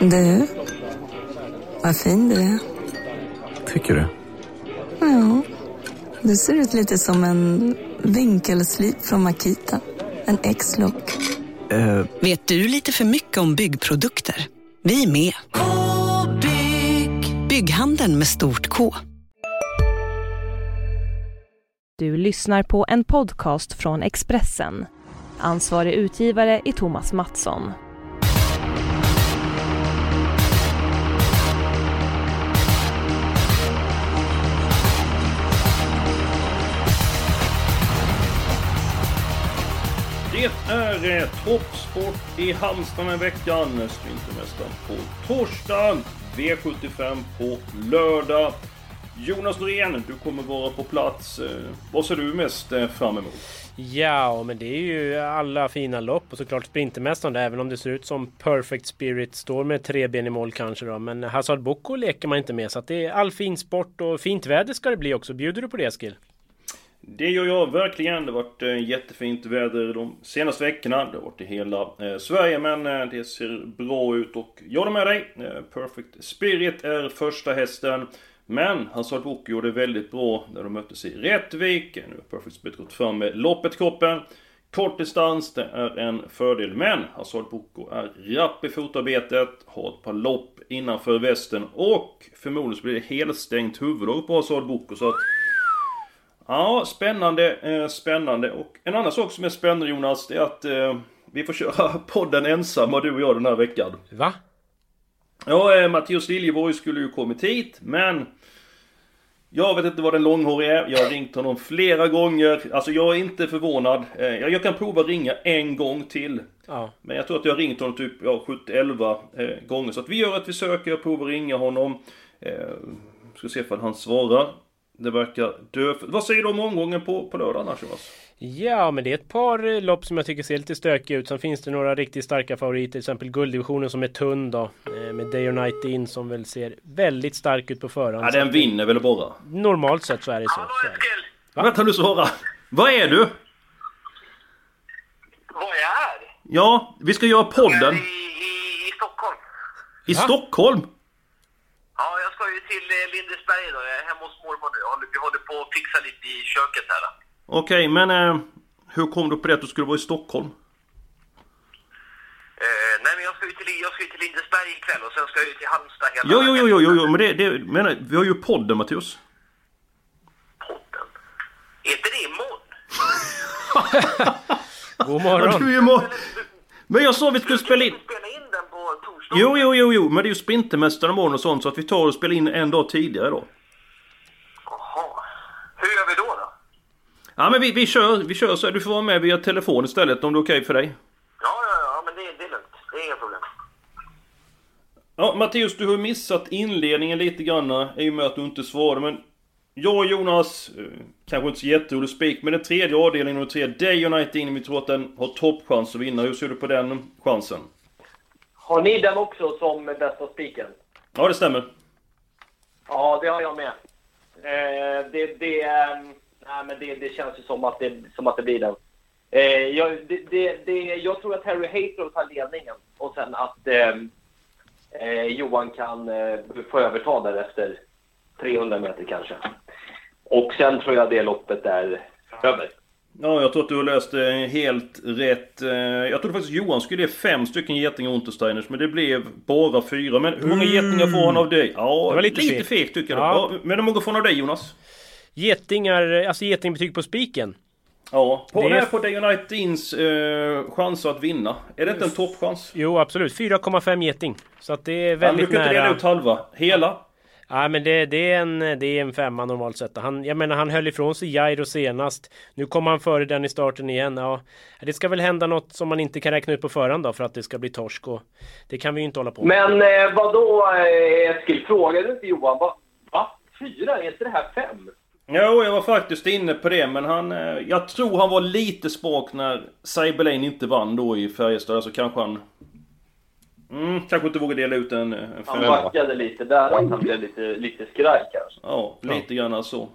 Du, vad fin du är. Tycker du? Ja, du ser ut lite som en vinkelslip från Makita. En X-look. Eh, Vet du lite för mycket om byggprodukter? Vi är med. -bygg. Bygghandeln med stort K. Du lyssnar på en podcast från Expressen. Ansvarig utgivare är Thomas Mattsson. Det är eh, toppsport i Halmstad den här veckan. Sprintermästaren på torsdag. V75 på lördag. Jonas Norén, du kommer vara på plats. Eh, Vad ser du mest eh, fram emot? Ja, men det är ju alla fina lopp och såklart Sprintermästaren där, även om det ser ut som Perfect Spirit står med tre ben i mål kanske då. Men Hazard Boko leker man inte med så att det är all fin sport och fint väder ska det bli också. Bjuder du på det Eskil? Det gör jag verkligen. Det har varit eh, jättefint väder de senaste veckorna. Det har varit i hela eh, Sverige, men eh, det ser bra ut och jag håller med dig. Eh, Perfect Spirit är första hästen. Men Hazard Boko gjorde det väldigt bra när de möttes i Rättvik. Nu har Perfect Spirit gått fram med loppet kroppen. Kort distans, det är en fördel. Men Hazard Boko är rapp i fotarbetet, har ett par lopp innanför västen och förmodligen så blir det helstängt huvudlag på Hazard Boko. Så att Ja, spännande, eh, spännande. Och en annan sak som är spännande Jonas, det är att eh, vi får köra podden ensamma du och jag den här veckan. Va? Ja, eh, Mattias Liljeborg skulle ju kommit hit, men... Jag vet inte vad den långhårige är, jag har ringt honom flera gånger. Alltså jag är inte förvånad. Eh, jag kan prova ringa en gång till. Ja. Men jag tror att jag har ringt honom typ ja, 70-11 eh, gånger. Så att vi gör ett försök, jag provar ringa honom. Ska se ifall han svarar. Det verkar dö. Vad säger du om omgången på, på lördag annars Jonas? Ja, men det är ett par eh, lopp som jag tycker ser lite stökiga ut. Sen finns det några riktigt starka favoriter, till exempel gulddivisionen som är tunn då. eh, Med Day or Night In som väl ser väldigt stark ut på förhand. Ja, den vinner väl bara. Normalt sett så är det så. är det. Va? Vänta nu svara. Vad är du? Vad jag är? Ja, vi ska göra podden I, i, I Stockholm. i Va? Stockholm. Ja, jag ska ju till eh, Lindesberg idag. Jag är hemma hos mormor nu. Jag håller- Vi håller på att fixa lite i köket här. Okej, men eh, hur kom du på det att du skulle vara i Stockholm? Eh, nej, men jag ska, ju till, jag ska ju till Lindesberg ikväll och sen ska jag ju till Halmstad hela Jo, jo, jo, jo, jo, jo men det, det menar, vi har ju podden Mattias. Podden. Är inte det imorgon? God Ja, morgon! du är må... Men jag sa vi skulle spela in... Spela in den på torsdag. Jo, jo, jo, jo, men det är ju Sprintermästaren imorgon och sånt så att vi tar och spelar in en dag tidigare då. Jaha. Hur gör vi då då? Ja, men vi, vi kör, vi kör så. Du får vara med via telefon istället om det är okej för dig. Ja, ja, ja, men det, det är lugnt. Det är inga problem. Ja, Mattias, du har missat inledningen lite grann i och med att du inte svarade, men... Jag och Jonas, eh, kanske inte så jätterolig spik, men den tredje avdelningen nummer tre, Day United in, vi tror att den har toppchans att vinna. Hur ser du på den chansen? Har ni den också som bästa spiken? Ja, det stämmer. Ja, det har jag med. Eh, det, det, ehm, nej, men det, det känns ju som att det, som att det blir den. Eh, jag, det, det, det, jag tror att Harry Haythrow tar ledningen och sen att ehm, eh, Johan kan eh, få överta där efter 300 meter kanske. Och sen tror jag det loppet är över. Ja, jag tror att du har löst det helt rätt. Eh, Jag trodde faktiskt Johan skulle ge fem stycken getingar Untersteiners, men det blev bara fyra. Men hur många getingar får han av dig? Ja, Det var lite lite fegt. fegt tycker jag. Ja. Ja. Men hur många får han av dig Jonas? Getingar, alltså getingbetyg på spiken. Ja, på, Det är- på Day Uniteds eh, chanser att vinna. Är det inte en toppchans? Jo, absolut. 4,5 geting. Så att det är väldigt kan inte dela nära. ut halva. Hela? Ja, men det, det, är en, det är en femma normalt sett. Han, jag menar, han höll ifrån sig Jairo senast. Nu kommer han före den i starten igen. Ja, det ska väl hända något som man inte kan räkna ut på förhand då för att det ska bli torsk. Och det kan vi ju inte hålla på med. Men eh, vad då eh, Eskil, frågade du inte Johan? Va? va? Fyra? Är inte det här fem? Jo, jag var faktiskt inne på det, men han... eh, Jag tror han var lite spak när Cyberlane inte vann då i Färjestad, så kanske han... Mm, kanske inte vågade dela ut en, en Han backade lite där, att han blev lite, lite skraj kanske. Ja, lite grann så.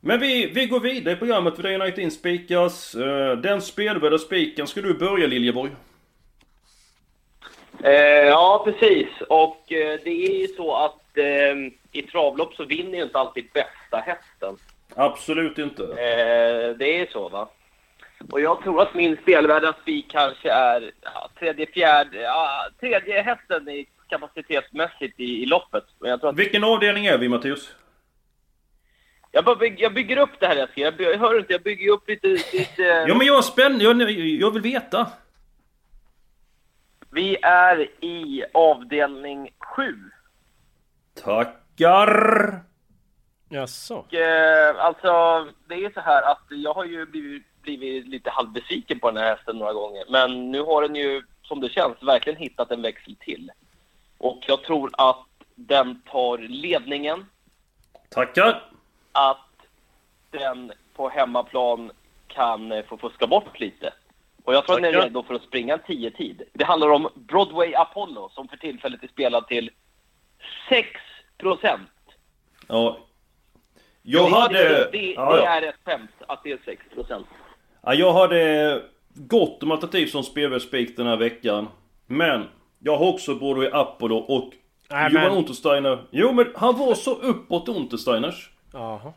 Men vi, vi går vidare i programmet för det är United In spikas. Eh, Den spelvärda spiken, ska du börja Liljeborg? Eh, ja, precis. Och eh, det är ju så att eh, i travlopp så vinner ju inte alltid bästa hästen. Absolut inte. Eh, det är så va. Och jag tror att min spelvärda spik kanske är ja, tredje, fjärde, ja, tredje hästen i kapacitetsmässigt i, i loppet. Men jag tror att Vilken avdelning är vi Mattias? jag, bara bygg, jag bygger upp det här Eskil. Jag, jag hör inte, jag bygger upp lite... lite Ja men jag är spänd, jag, jag vill veta. Vi är i avdelning 7. Tackar! Jaså? Och, eh, alltså, det är så här att jag har ju blivit, blivit lite halvbesviken på den här hästen några gånger. Men nu har den ju, som det känns, verkligen hittat en växel till. Och jag tror att den tar ledningen. Tackar! Att den på hemmaplan kan eh, få fuska bort lite. Och jag tror att den är Tackar. redo för att springa en 10-tid. Det handlar om Broadway Apollo som för tillfället är spelad till 6 procent. Ja. Jag hade... Det, det, ja, det ja. är ett skämt att det är 6 procent. Ja, jag hade gott om alternativ som spelvärldsspik den här veckan. Men jag har också Broadway Apollo och Nej, Johan men- Untersteiner. Jo men han var så uppåt Untersteiners. Jaha.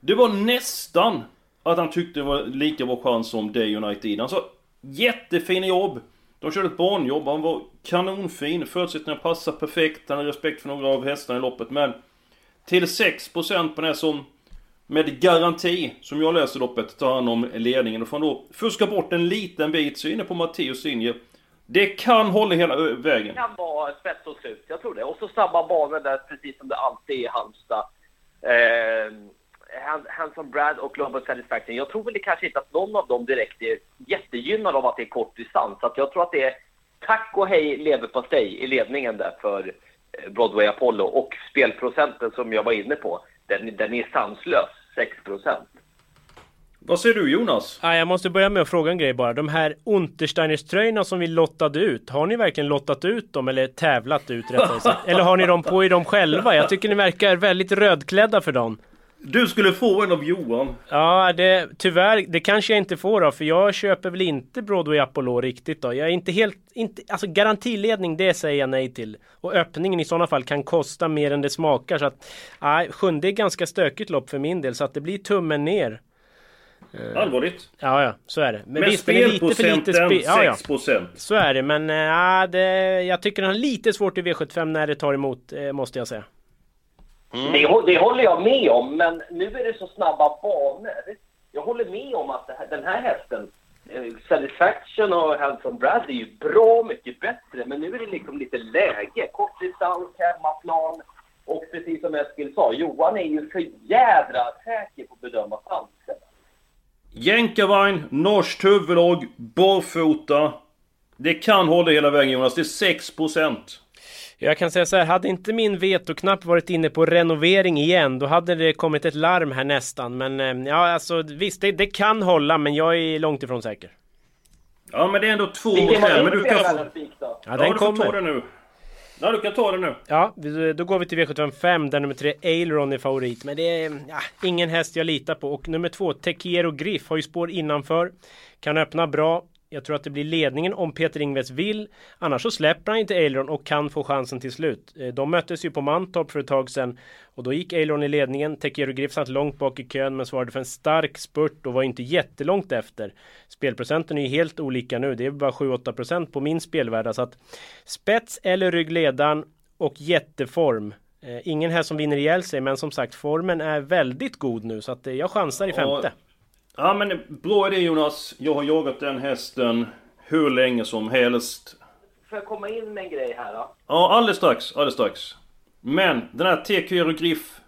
Det var nästan att han tyckte det var lika bra chans som Day United. Han sa jättefina jobb. De körde ett banjobb, han var kanonfin. Förutsättningarna passar perfekt. Han har respekt för några av hästarna i loppet. Men till 6% på den här som med garanti, som jag läser loppet, tar han om ledningen. Och får han då fuska bort en liten bit, så är inne på Matteus linje. Det kan hålla hela vägen. Det kan vara spets och slut, jag tror det. Och så snabba banor där, precis som det alltid är i Halmstad. Eh, Han- Hanson Brad och Global Satisfaction. Jag tror väl kanske inte att någon av dem direkt är jättegynnad av att det är kort distans. Så att jag tror att det är tack och hej leverpastej i ledningen där för eh, Broadway Apollo. Och spelprocenten som jag var inne på, den, den är sanslös. 6 procent. Vad säger du Jonas? Ah, jag måste börja med att fråga en grej bara. De här Untersteiners tröjorna som vi lottade ut. Har ni verkligen lottat ut dem eller tävlat ut rättare sagt? Eller har ni dem på er dem själva? Jag tycker ni verkar väldigt rödklädda för dem. Du skulle få en av Johan. Ja, det, tyvärr, det kanske jag inte får då, för jag köper väl inte Broadway Apollo riktigt då. Jag är inte helt, inte, alltså garantiledning, det säger jag nej till. Och öppningen i sådana fall kan kosta mer än det smakar, så att, nej, sjunde är ganska stökigt lopp för min del, så att det blir tummen ner. Allvarligt. Ja, ja, så är det. Men, Men visst, är lite för lite spel. Ja, ja. 6%. Så är det, men äh, ja, det, jag tycker den har lite svårt i V75 när det tar emot, eh, måste jag säga. Det, hå- det håller jag med om, men nu är det så snabba banor. Jag håller med om att det här, den här hästen, eh, Satisfaction och Hanson Brad är ju bra mycket bättre, men nu är det liksom lite läge. Kortdistans, hemmaplan och precis som Eskil sa, Johan är ju för jädra säker på att bedöma chansen. Jänkarvagn, norskt huvudlag, barfota. Det kan hålla hela vägen Jonas, det är 6%. Jag kan säga så här, hade inte min vetoknapp varit inne på renovering igen, då hade det kommit ett larm här nästan. Men eh, ja, alltså visst, det, det kan hålla, men jag är långt ifrån säker. Ja men det är ändå två mot en, men du kan få... Ja, Ja, den du får ta kommer. den nu. Ja, du kan ta den nu. Ja, då går vi till V75 där nummer tre Aileron är favorit. Men det är ja, ingen häst jag litar på. Och nummer två Tekiero Griff har ju spår innanför. Kan öppna bra. Jag tror att det blir ledningen om Peter Ingves vill. Annars så släpper han inte Aileron och kan få chansen till slut. Eh, De möttes ju på Mantorp för ett tag sedan. Och då gick Aileron i ledningen. Tekiero Griff satt långt bak i kön men svarade för en stark spurt och var inte jättelångt efter. Spelprocenten är ju helt olika nu. Det är bara 7-8% på min spelvärda. Så att spets eller ryggledan och jätteform. Eh, ingen här som vinner ihjäl sig, men som sagt formen är väldigt god nu så att eh, jag chansar i femte. Ja men bra idé Jonas. Jag har jagat den hästen hur länge som helst. Får jag komma in med en grej här då? Ja, alldeles strax. Alldeles strax. Men den här TQ Griff.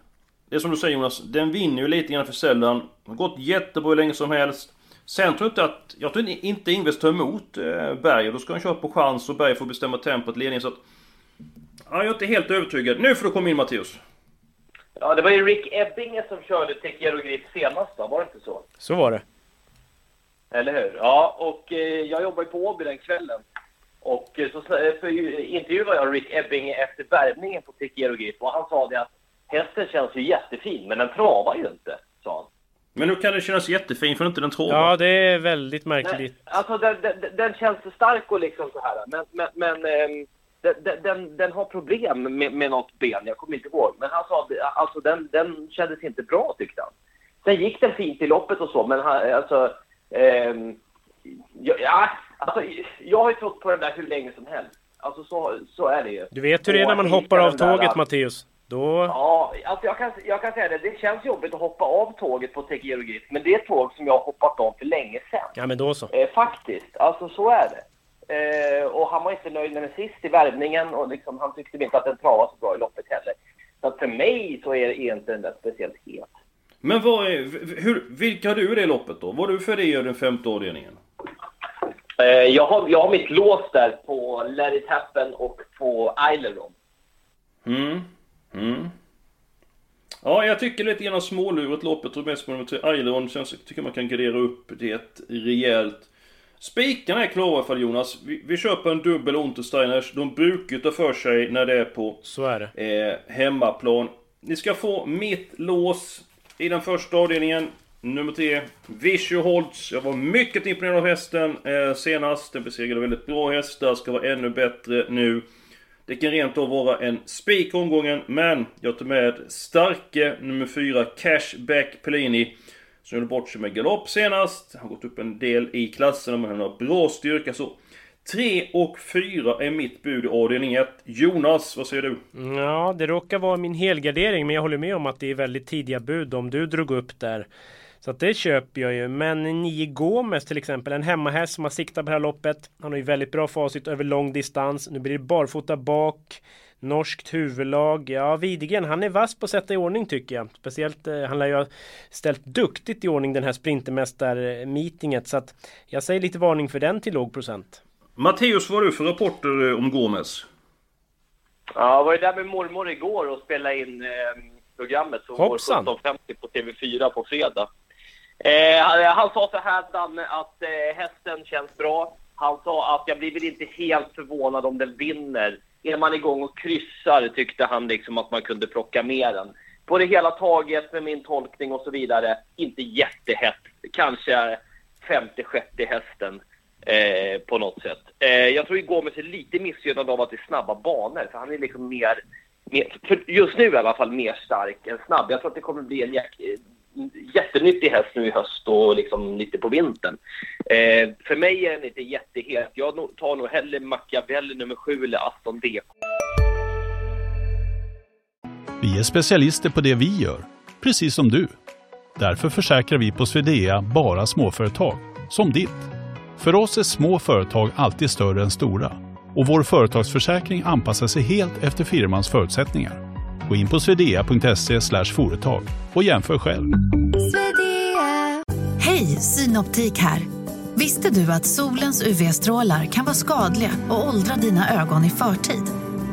Det är som du säger Jonas, den vinner ju lite grann för sällan. Har gått jättebra hur länge som helst. Sen tror jag inte att... Jag tror inte Ingves tar emot eh, Berg. Då ska han köra på chans och Berg får bestämma tempot, ledningen så att... Ja, jag är inte helt övertygad. Nu får du komma in Matteus. Ja, det var ju Rick Ebbinge som körde Tekiero Griff senast då, var det inte så? Så var det. Eller hur? Ja, och eh, jag jobbar ju på Åby den kvällen. Och eh, så eh, för, intervjuade jag Rick Ebbinge efter värmningen på Tekiero Griff och han sa det att hästen känns ju jättefin, men den travar ju inte, sa han. Men nu kan det kännas jättefin för inte den travar. Ja, det är väldigt Nej, märkligt. alltså den, den, den känns stark och liksom så här. Men, men, men ehm, den, den, den har problem med, med något ben, jag kommer inte ihåg. Men han sa att alltså, den, den kändes inte bra tyckte han. Sen gick den fint i loppet och så, men han, alltså... ehm, ja, alltså, jag har ju trott på den där hur länge som helst. Alltså så, så är det ju. Du vet hur det är när man hoppar av den där- tåget Matteus. Då... Ja, alltså jag kan, jag kan säga det. Det känns jobbigt att hoppa av tåget på Tekiro Grid, men det är ett tåg som jag har hoppat av för länge sedan. Ja men då så. Eh, faktiskt, alltså så är det. Eh, och han var inte nöjd med den sist i värvningen och liksom, han tyckte inte att den travade så bra i loppet heller. Så att för mig så är, är inte den där speciellt het. Men vad är, hur, vilka har du i det loppet då? Vad har du för det i den femte avdelningen? Eh, jag, har, jag har mitt lås där på Let It Happen och på Aileron. Mm. Mm. Ja, jag tycker lite grann småluret loppet. Tror mest på nummer tre. Aileron känns, tycker man kan gradera upp det rejält. Spikarna är klara för Jonas. Vi, vi köper en dubbel Untersteiners. De brukar ta för sig när det är på Så är det. eh, hemmaplan. Ni ska få mitt lås i den första avdelningen. Nummer tre, Vishu Holtz. Jag var mycket imponerad av hästen eh, senast. Den besegrade väldigt bra hästar, ska vara ännu bättre nu. Det kan rent av vara en spik omgången, men jag tar med starke nummer fyra, Cashback Pellini. Som gjorde bort sig med galopp senast. Han har gått upp en del i klasserna, men han har bra styrka så. 3 och 4 är mitt bud i avdelning 1. Jonas, vad säger du? Ja, det råkar vara min helgardering, men jag håller med om att det är väldigt tidiga bud om du drog upp där. Så att det köper jag ju. Men 9 Gomes till exempel, en hemmahäst som har siktat på det här loppet. Han har ju väldigt bra facit över lång distans. Nu blir det barfota bak. Norskt huvudlag. Ja, Widegren, han är vass på att sätta i ordning tycker jag. Speciellt, eh, han lär ju ha ställt duktigt i ordning den här Sprintermästar-meetinget. Så att jag säger lite varning för den till låg procent. Matteus, vad har du för rapporter eh, om Gomes? Ja, jag var ju där med mormor igår och spelade in eh, programmet som går Hoppsan. 17.50 på TV4 på fredag. Eh, han, han sa så här, Danne, att eh, hästen känns bra. Han sa att jag blir väl inte helt förvånad om den vinner. Är man igång och kryssar tyckte han liksom att man kunde plocka med den. På det hela taget med min tolkning och så vidare, inte jättehett. Kanske femte, sjätte hästen eh, på något sätt. Eh, jag tror ju Gomes är lite missgynnad av att det är snabba banor, för han är liksom mer, mer för just nu i alla fall, mer stark än snabb. Jag tror att det kommer bli en jäk, jättenyttig häst nu i höst och liksom lite på vintern. Eh, för mig är den inte jättehet. Jag tar nog hellre Machiavelli nummer 7 eller Aston DK. Vi är specialister på det vi gör, precis som du. Därför försäkrar vi på Swedea bara småföretag, som ditt. För oss är små företag alltid större än stora och vår företagsförsäkring anpassar sig helt efter firmans förutsättningar. Gå in på swedea.se företag och jämför själv. Hej, Synoptik här. Visste du att solens UV-strålar kan vara skadliga och åldra dina ögon i förtid?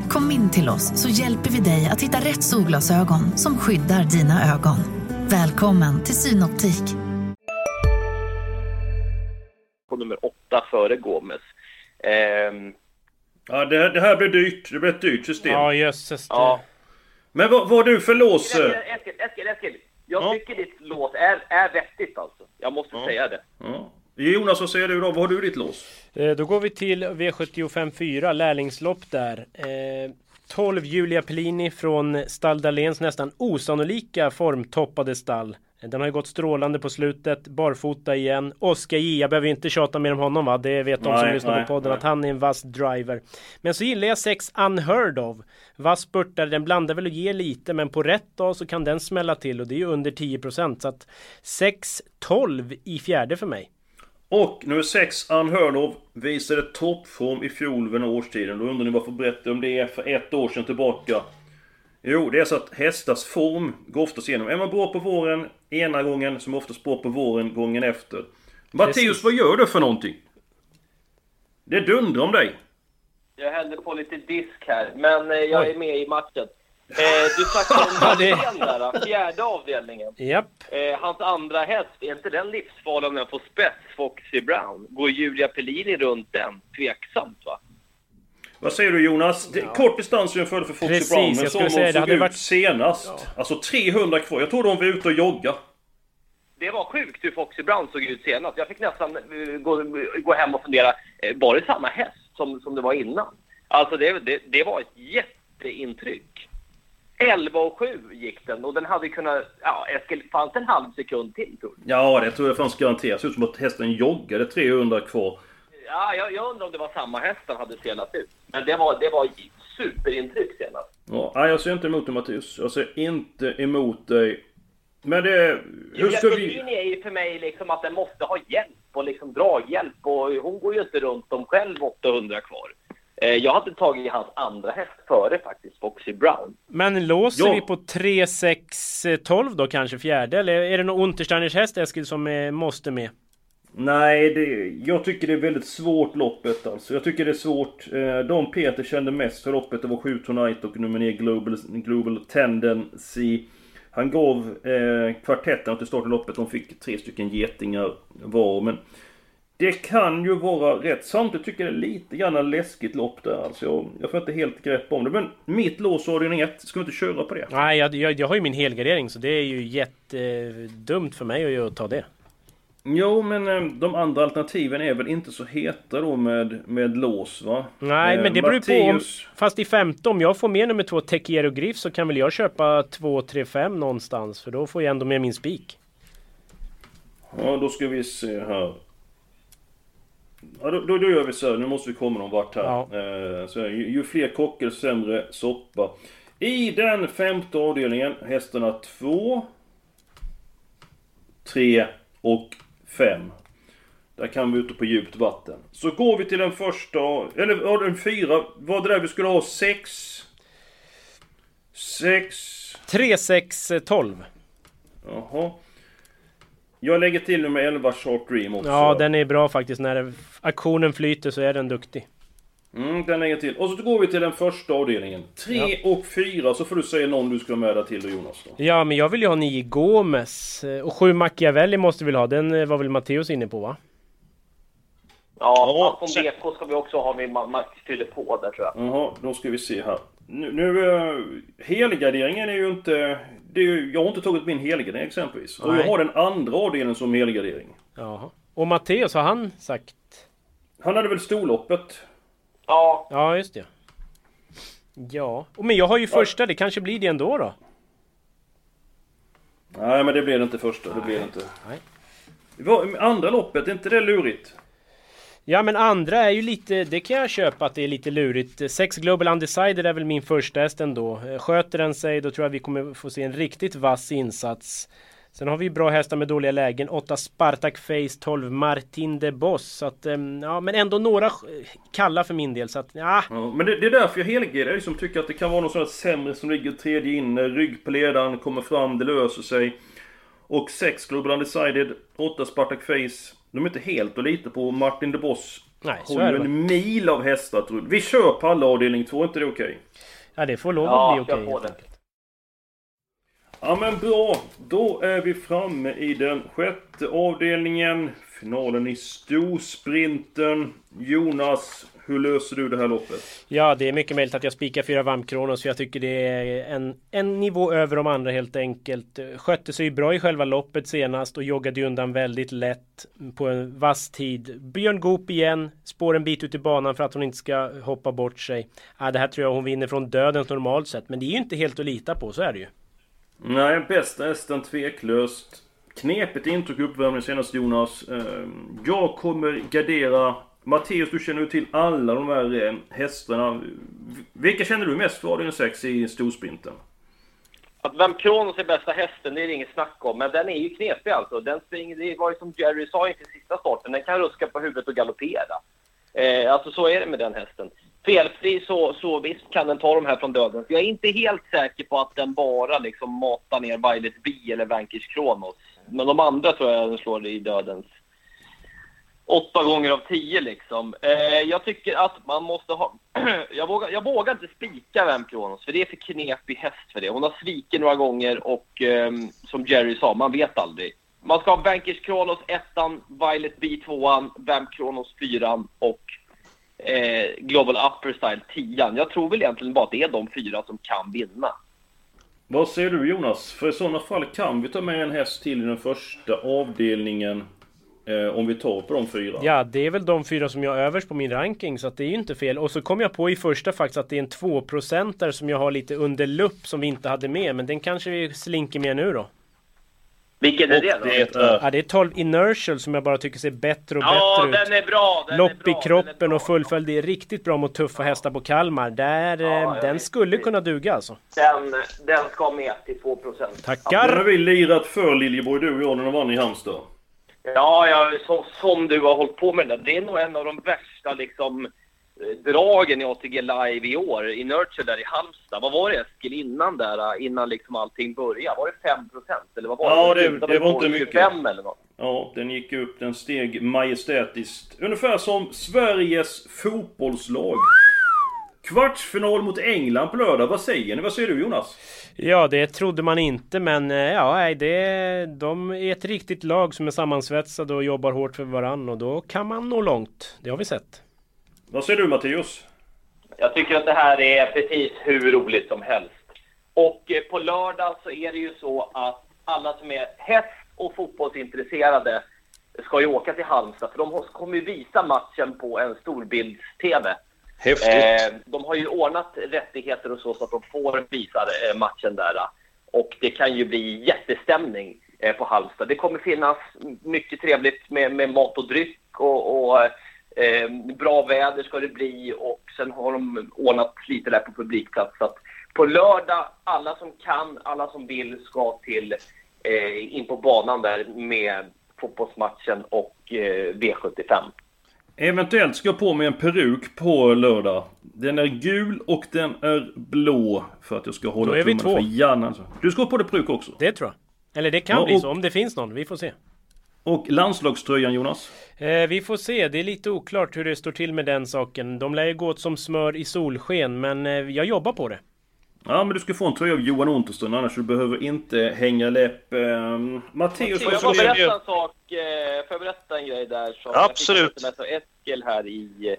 Kom in till oss så hjälper vi dig att hitta rätt solglasögon som skyddar dina ögon. Välkommen till Synoptik. på nummer åtta före Gomes. Ehm, Ja, det, det här blir dyrt. Det blir ett dyrt system. Ja, jösses. det- ja. Men vad, vad har du för lås? eh? Eskil, Eskil, Eskil. Jag Ja. tycker ditt låt är, är vettigt alltså. Jag måste säga det. Ja. Jonas, vad säger du då? Vad har du ditt lås? Eh, Då går vi till V75 4, lärlingslopp där. Eh, 12 Julia Pellini från Stall Dahléns nästan osannolika formtoppade stall. Den har ju gått strålande på slutet, barfota igen. Oskar J, jag behöver inte tjata mer om honom va? Det vet de som Nej, lyssnar nej, på podden nej. att han är en vass driver. Men så gillar jag 6 Unheard of. Vass spurtare, den blandar väl och ger lite men på rätt dag så kan den smälla till och det är ju under 10% så att 6-12 i fjärde för mig. Och nummer 6, Unheard of, visade toppform i fjol vid den årstiden. Då undrar ni varför berättar om det är för ett år sedan tillbaka. Jo, det är så att hästars form går oftast igenom. Är man bra på våren ena gången, man oftast bra på våren gången efter. Precis. vad gör du för någonting? Det dundrar om dig. Jag hällde på lite disk här, men eh, jag Oj. är med i matchen. Eh, du snackade om Martin där, fjärde avdelningen. Japp. Eh, hans andra häst, är inte den livsfarlig om den får spets, Foxy Brown? Går Julia Pellini runt den? Tveksamt va? Vad säger du Jonas? Det, Kort distans jämfört för Foxy Precis, Brown, men skulle hon säga såg ut varit- senast. Alltså 300 kvar. Jag trodde hon var ute och jogga. Det var sjukt hur Foxy Brown såg ut senast. Jag fick nästan eh, gå, gå hem och fundera, eh, var det samma häst som, som det var innan? Alltså det, det, det var ett jätteintryck. 11 och 7 gick den och den hade kunnat... Ja, Eskil, fanns det en halv sekund till tror du? Ja, det tror jag fanns garanterat. Det ser ut som att hästen joggade 300 kvar. Ja, jag, jag undrar om det var samma häst han hade selat ut. Men det var, det var superintryck senast. Ja, nej, jag ser inte emot dig Mattias. Jag ser inte emot dig. Men det... Hur ska vi... Är ju för mig liksom att den måste ha hjälp och liksom draghjälp och hon går ju inte runt om själv 800 kvar. Eh, Jag hade tagit hans andra häst före faktiskt, Foxy Brown. Men låser Ja. vi på 3, 6, 12 då kanske fjärde? Eller är det någon Untersteiners häst Eskil som eh, måste med? Nej, det, jag tycker det är väldigt svårt loppet alltså. Jag tycker det är svårt. Eh, De Peter kände mest för loppet det var 7 Tonight och nummer 9 Global, Global Tendency. Han gav eh, kvartetten till start i loppet. De fick tre stycken getingar var. Men det kan ju vara rätt. Samtidigt tycker jag det är lite grann läskigt lopp där. Alltså jag, jag får inte helt grepp om det. Men mitt lås avdelning 1. Ska vi inte köra på det? Nej, jag, jag, jag har ju min helgardering så det är ju jättedumt för mig att ta det. Jo, men eh, de andra alternativen är väl inte så heta då med, med lås va? Nej, Eh, men det beror ju på om... Fast i femte, om jag får med nummer två Tekiero Griff så kan väl jag köpa 2, 3, 5 någonstans. För då får jag ändå med min spik. Ja, då ska vi se här. Ja, då, då, då gör vi så här. Nu måste vi komma någon vart här. Ja. Eh, så här, ju, ju fler kockor, sämre soppa. I den femte avdelningen, hästarna 2, 3 och 5. Där kan vi ute på djupt vatten. Så går vi till den första, eller ja, den fyra. Var det där vi skulle ha 6? 6... 3, 6, 12. Jaha. Jag lägger till nummer 11 Short Dream också. Ja, den är bra faktiskt. När aktionen flyter så är den duktig. Mm, den lägger till. Och så går vi till den första avdelningen. 3 och 4, så får du säga någon du ska ha med där till då Jonas. Då. Ja, men jag vill ju ha 9 Gomes. Eh, Och 7 Machiavelli måste vi väl ha. Den eh, var väl Matteus inne på va? Ja, som BK ska vi också ha med Ma- Max fyller på där tror jag. Jaha, då ska vi se här. Nu, nu uh, helgarderingen är ju inte... Det är ju, jag har inte tagit min helgardering exempelvis. Och jag har den andra avdelningen som helgardering. Jaha. Och Matteus, har han sagt? Han hade väl storloppet? Ja. Ja, just det. Ja, men jag har ju första. Det kanske blir det ändå då? Nej, men det blir det inte första. Det blir det inte. Nej. Vad- Andra loppet, är inte det lurigt? Ja men andra är ju lite, det kan jag köpa att det är lite lurigt. Sex Global Undecided är väl min första häst ändå. Sköter den sig då tror jag vi kommer få se en riktigt vass insats. Sen har vi bra hästar med dåliga lägen. 8 Spartak Face, 12 Martin de Boss. Så att, ehm, ja men ändå några kalla för min del. Så att, ja. Ja, men det, det är därför jag helgarderar. Jag liksom tycker att det kan vara någon sån här sämre som ligger tredje inne. Rygg på ledaren, kommer fram, det löser sig. Och 6 Global Undecided, 8 Spartak Face. De är inte helt att lita på. Martin de Boss Nej, så har är ju det. en mil av hästar tror jag. Vi kör på alla avdelning 2, är inte det okej? Ja det får lov Ja, att bli kör okej. helt enkelt. Ja men bra, då är vi framme i den sjätte avdelningen. Finalen i storsprinten. Jonas, hur löser du det här loppet? Ja, det är mycket möjligt att jag spikar fyra varmkronor för jag tycker det är en, en nivå över de andra helt enkelt. Skötte sig bra i själva loppet senast och joggade undan väldigt lätt på en vass tid. Björn Goop igen, spår en bit ut i banan för att hon inte ska hoppa bort sig. Ja, det här tror jag hon vinner från dödens normalt sett, men det är ju inte helt att lita på, så är det ju. Nej, bästa hästen tveklöst. Knepigt intryck i uppvärmningen senast Jonas. Ehm, jag kommer gardera... Matteus, du känner ju till alla de här eh, hästarna. Vilka känner du mest för avdelning 6 i storsprinten? Att vem Kronos är bästa hästen, det är det inget snack om. Men den är ju knepig alltså. Den springer, det var ju som Jerry sa inför sista starten, den kan ruska på huvudet och galoppera. Eh, alltså så är det med den hästen. Felfri så, så visst kan den ta de här från döden. Jag är inte helt säker på att den bara liksom matar ner Violet B eller Vanquish Kronos. Men de andra tror jag den slår i dödens. Åtta gånger av tio liksom. Eh, jag tycker att man måste ha... jag, vågar, jag vågar inte spika Vem Kronos, för det är för knepig häst för det. Hon har svikit några gånger och eh, som Jerry sa, man vet aldrig. Man ska ha Vanquish Kronos ettan, Violet B tvåan, Vamp Kronos fyran och eh, Global Upper Style tian. Jag tror väl egentligen bara att det är de fyra som kan vinna. Vad säger du Jonas? För i sådana fall kan vi ta med en häst till i den första avdelningen. Eh, om vi tar på de fyra. Ja, det är väl de fyra som jag har överst på min ranking, så att det är ju inte fel. Och så kom jag på i första faktiskt att det är en 2% som jag har lite under lupp som vi inte hade med, men den kanske vi slinker med nu då. Vilken är det då? det är... Ja, det är 12 Inertial som jag bara tycker ser bättre och Ja, bättre ut. den är bra! Den är Lopp bra, i den är kroppen och fullföljd. Det är riktigt bra mot tuffa hästar på Kalmar. Där, eh, Ja, jag den skulle kunna duga alltså. Den, den ska med till 2 procent. Den har Tackar! vi lirat för Liljeborg, du och jag, när de vann i Halmstad. Ja, ja så, som du har hållit på med det. Det är nog en av de värsta liksom, eh, dragen i ATG Live i år. I Nurture där i Halmstad. Vad var det Eskil innan där? eh, Innan liksom allting började? Var det 5 procent? Eller vad var Ja, det? det- det var inte mycket. 25 eller något. Ja, den gick upp, den steg majestätiskt. Ungefär som Sveriges fotbollslag. Kvartsfinal mot England på lördag. Vad säger ni? Vad säger du Jonas? Ja, det trodde man inte, men eh, ja, det, de är ett riktigt lag som är sammansvetsade och jobbar hårt för varann och då kan man nå långt. Det har vi sett. Vad säger du Matteus? Jag tycker att det här är precis hur roligt som helst. Och eh, på lördag så är det ju så att alla som är häst och fotbollsintresserade ska ju åka till Halmstad för de kommer ju visa matchen på en storbilds-TV. Häftigt. Eh, de har ju ordnat rättigheter och så så att de får visa eh, matchen där. Och det kan ju bli jättestämning eh, på Halmstad. Det kommer finnas mycket trevligt med, med mat och dryck och, och eh, bra väder ska det bli och sen har de ordnat lite där på publikplats. Så att på lördag, alla som kan, alla som vill ska till eh, in på banan där med fotbollsmatchen och eh, V75. Eventuellt ska jag på mig en peruk på lördag. Den är gul och den är blå. För att jag ska hålla två. för Jan alltså. Du ska på dig peruk också. Det tror jag. Eller det kan Ja, bli så, om det finns någon. Vi får se. Och landslagströjan Jonas? Eh, vi får se. Det är lite oklart hur det står till med den saken. De lär ju gå åt som smör i solsken, men eh, jag jobbar på det. Ja men du ska få en tröja av Johan Unterström annars du behöver inte hänga läpp. Ehm, Matteus, Får jag du berätta en sak? eh, Får jag berätta en grej där? Som Absolut. Jag fick ett Eskil här i,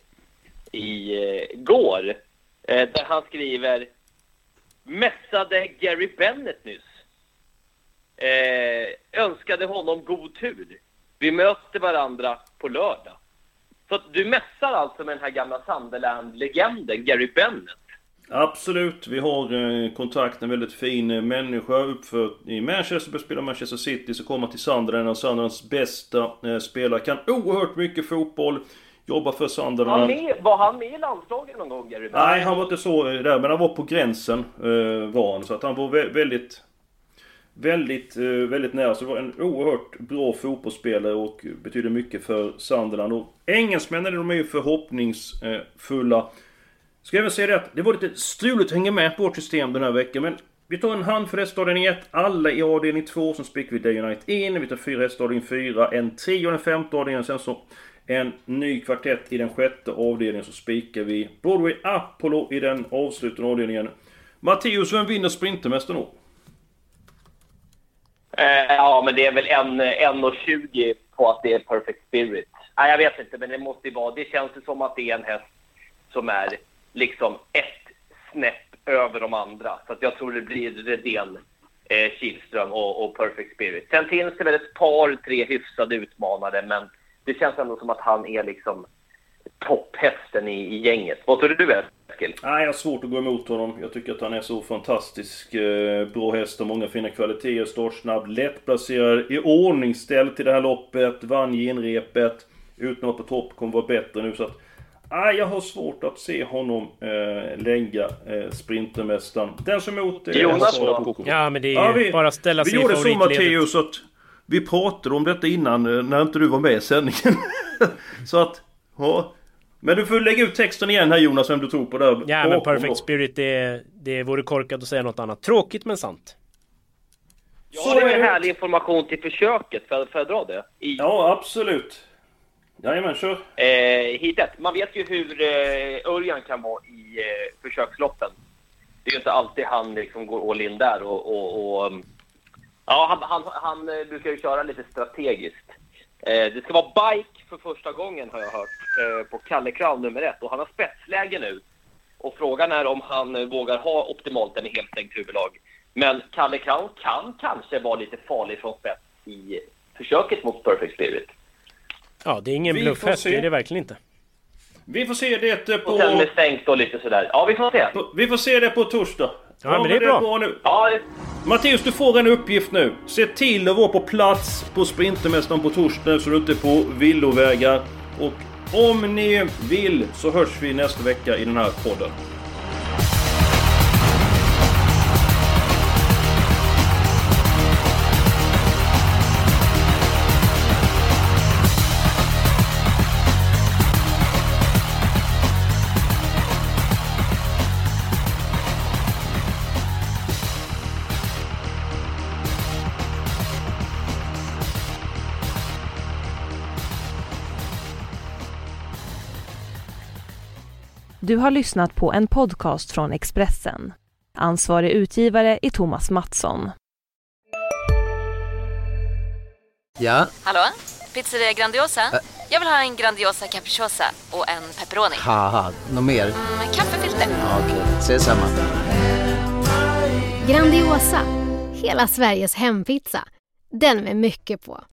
i eh, går. Eh, där han skriver Mässade Gary Bennett nyss. Eh, önskade honom god tur. Vi möter varandra på lördag. Så att du mässar alltså med den här gamla Sunderland-legenden Gary Bennett. Absolut, vi har eh, kontakt, en väldigt fin eh, människa uppfödd i Manchester, spelar Manchester City, så kommer till Sunderland, en av Sunderlands bästa eh, spelare. Kan oerhört mycket fotboll, jobbar för Han Sunderland. med, var han med i landslaget någon gång, Gary Bennett? Nej, han var inte så där, men han var på gränsen var han. Så att han var vä- väldigt... Väldigt, eh, väldigt nära. Så det var en oerhört bra fotbollsspelare och betyder mycket för Sunderland. Och engelsmännen de är ju förhoppningsfulla. Ska jag även säga det att det var lite struligt att hänga med på vårt system den här veckan. Men vi tar en hand för hästavdelning 1, alla i avdelning 2. Sen spikar vi Day United in. Vi tar fyra hästavdelning 4, en trio i den femte avdelningen. Sen så en ny kvartett i den sjätte avdelningen. Så spikar vi Broadway Apollo i den avslutande avdelningen. Matteus, vem vinner Sprintermästaren då? Eh, ja, men det är väl en, 1,20 på att det är Perfect Spirit. Nej, jag vet inte, men det måste ju vara... Det känns ju som att det är en häst som är liksom ett snäpp över de andra. Så att jag tror det blir Redén, eh, Kihlström och, och Perfect Spirit. Sen finns det väl ett par, tre hyfsade utmanare, men det känns ändå som att han är liksom topphästen i, i gänget. Vad tror du, Eskil? Nej, jag har svårt att gå emot honom. Jag tycker att han är så fantastisk. Eh, bra häst och många fina kvaliteter. Startsnabb, lättplacerad, i ordningställd till det här loppet. Vann genrepet. Utan att på topp, kommer vara bättre nu. Så att, nej, jag har svårt att se honom eh, lägga eh, Sprintermästaren. Den som är emot... Eh, Jonas då? Ja, men det är Ja, vi- bara att ställa Vi sig i gjorde så favoritledet. Matteus att vi pratade om detta innan eh, när inte du var med i sändningen. så att, ja. Men du får lägga ut texten igen här Jonas, vem du tror på där. Ja, men Perfect. Spirit, det, det vore korkat att säga något annat. Tråkit men sant. Jag har är en det. härlig information till försöket. Får får jag dra det? I, Ja, absolut. Jajamän, kör. Eh, hit ett. Man vet ju hur eh, Örjan kan vara i eh, försöksloppen. Det är ju inte alltid han liksom går all in där och... och, och um, ja, han, han, han eh, brukar ju köra lite strategiskt. Eh, det ska vara bike för första gången har jag hört eh, på Kalle Crown nummer ett och han har spetsläge nu. Och frågan är om han eh, vågar ha optimalt en helstängt huvudlag. Men Kalle Crown kan kanske vara lite farlig från spets i försöket mot Perfect Spirit. Ja, det är ingen Vi bluffhäst, får det se. är det verkligen inte. Vi får se det på... Och sen med stängt och lite sådär. Ja, vi får se. Vi får se det på torsdag. Ja, men det är bra. nu. Ja. Matteus, du får en uppgift nu. Se till att vara på plats på Sprintermästaren på torsdag så du inte är på villovägar. Och om ni vill så hörs vi nästa vecka i den här podden. Du har lyssnat på en podcast från Expressen. Ansvarig utgivare är Thomas Mattsson. Ja, Hallå? Pizzeria Grandiosa? Jag vill ha en Grandiosa capriciosa och en pepperoni. något mer? Med kaffefilter. Ja, Okej, ses samma. Grandiosa, hela Sveriges hempizza. Den med mycket på.